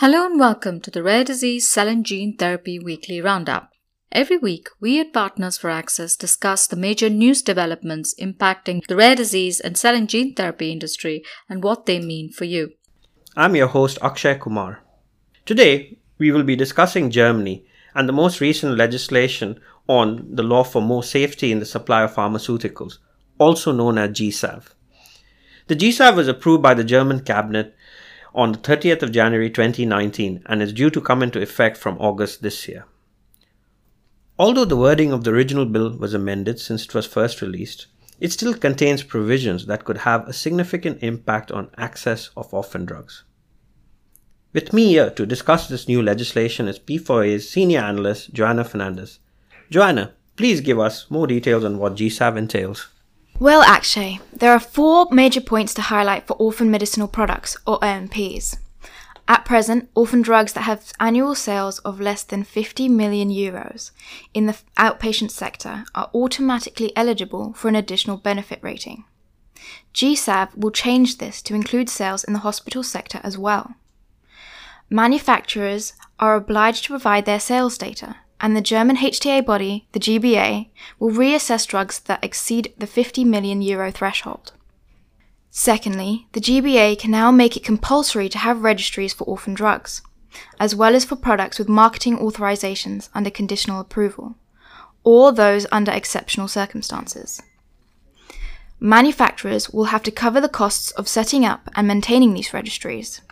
Hello and welcome to the Rare Disease Cell and Gene Therapy Weekly Roundup. Every week, we at Partners for Access discuss the major news developments impacting the rare disease and cell and gene therapy industry and what they mean for you. I'm your host, Akshay Kumar. Today, we will be discussing Germany and the most recent legislation on the law for more safety in the supply of pharmaceuticals, also known as GSAV. The GSAV was approved by the German cabinet on the 30th of January 2019 and is due to come into effect from August this year. Although the wording of the original bill was amended since it was first released, it still contains provisions that could have a significant impact on access of orphan drugs. With me here to discuss this new legislation is P4A's senior analyst Joanna Fernandez. Joanna, please give us more details on what GSAV entails. Well, Akshay, there are four major points to highlight for orphan medicinal products, or OMPs. At present, orphan drugs that have annual sales of less than 50 million euros in the outpatient sector are automatically eligible for an additional benefit rating. GSAV will change this to include sales in the hospital sector as well. Manufacturers are obliged to provide their sales data, and the German HTA body, the GBA, will reassess drugs that exceed the 50 million euro threshold. Secondly, the GBA can now make it compulsory to have registries for orphan drugs, as well as for products with marketing authorizations under conditional approval, or those under exceptional circumstances. Manufacturers will have to cover the costs of setting up and maintaining these registries.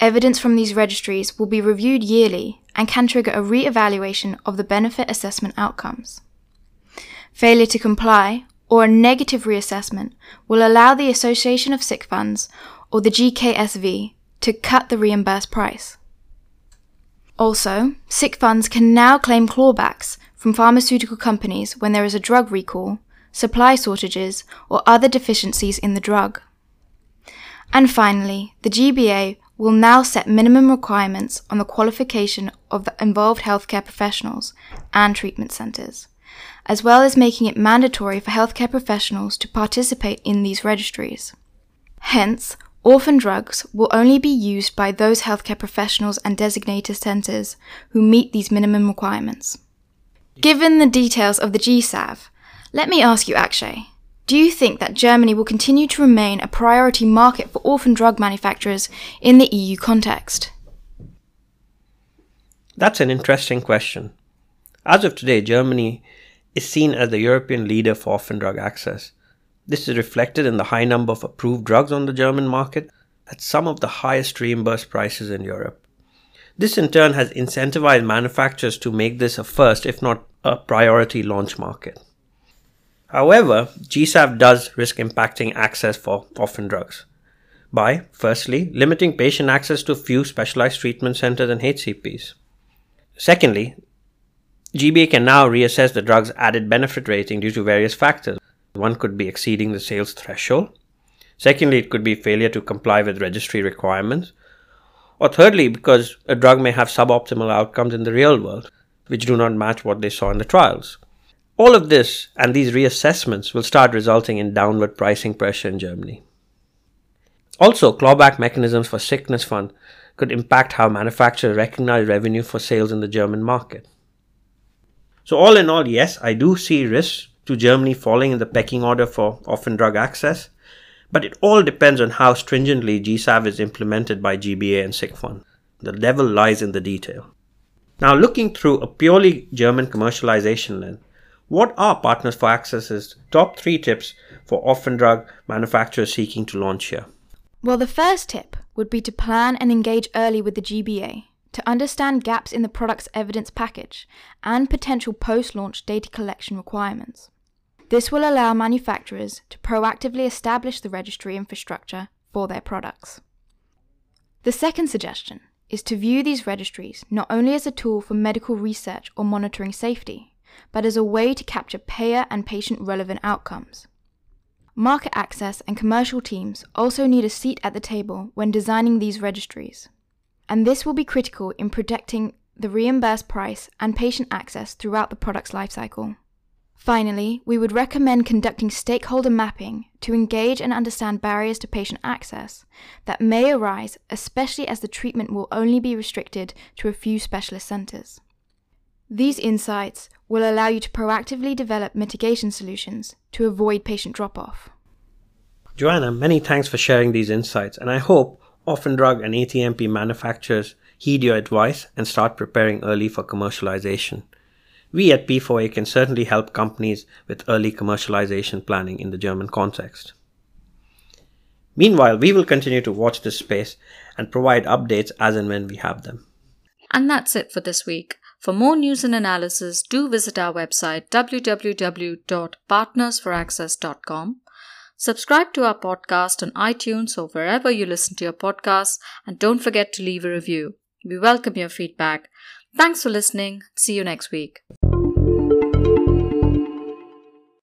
Evidence from these registries will be reviewed yearly and can trigger a re-evaluation of the benefit assessment outcomes. Failure to comply or a negative reassessment will allow the Association of Sick Funds or the GKSV to cut the reimbursed price. Also, sick funds can now claim clawbacks from pharmaceutical companies when there is a drug recall, supply shortages, or other deficiencies in the drug. And finally, the GBA will now set minimum requirements on the qualification of the involved healthcare professionals and treatment centres, as well as making it mandatory for healthcare professionals to participate in these registries. Hence, orphan drugs will only be used by those healthcare professionals and designated centres who meet these minimum requirements. Given the details of the GSAV, let me ask you, Akshay, do you think that Germany will continue to remain a priority market for orphan drug manufacturers in the EU context? That's an interesting question. As of today, Germany is seen as the European leader for orphan drug access. This is reflected in the high number of approved drugs on the German market at some of the highest reimbursed prices in Europe. This in turn has incentivized manufacturers to make this a first, if not a priority launch market. However, GSAV does risk impacting access for orphan drugs by, firstly, limiting patient access to few specialized treatment centers and HCPs. Secondly, GBA can now reassess the drug's added benefit rating due to various factors. One could be exceeding the sales threshold. Secondly, it could be failure to comply with registry requirements. Or thirdly, because a drug may have suboptimal outcomes in the real world, which do not match what they saw in the trials. All of this and these reassessments will start resulting in downward pricing pressure in Germany. Also, clawback mechanisms for sickness fund could impact how manufacturers recognize revenue for sales in the German market. So, all in all, yes, I do see risks to Germany falling in the pecking order for orphan drug access, but it all depends on how stringently GSAV is implemented by GBA and SickFund. The devil lies in the detail. Now, looking through a purely German commercialization lens, what are Partners for Access's top three tips for orphan drug manufacturers seeking to launch here? Well, the first tip would be to plan and engage early with the GBA to understand gaps in the product's evidence package and potential post launch data collection requirements. This will allow manufacturers to proactively establish the registry infrastructure for their products. The second suggestion is to view these registries not only as a tool for medical research or monitoring safety, but as a way to capture payer and patient relevant outcomes. Market access and commercial teams also need a seat at the table when designing these registries, and this will be critical in protecting the reimbursed price and patient access throughout the product's lifecycle. Finally, we would recommend conducting stakeholder mapping to engage and understand barriers to patient access that may arise, especially as the treatment will only be restricted to a few specialist centres. These insights will allow you to proactively develop mitigation solutions to avoid patient drop off. Joanna, many thanks for sharing these insights, and I hope orphan drug and ATMP manufacturers heed your advice and start preparing early for commercialization. We at P4A can certainly help companies with early commercialization planning in the German context. Meanwhile, we will continue to watch this space and provide updates as and when we have them. And that's it for this week. For more news and analysis, do visit our website www.partnersforaccess.com. Subscribe to our podcast on iTunes or wherever you listen to your podcasts, and don't forget to leave a review. We welcome your feedback. Thanks for listening. See you next week.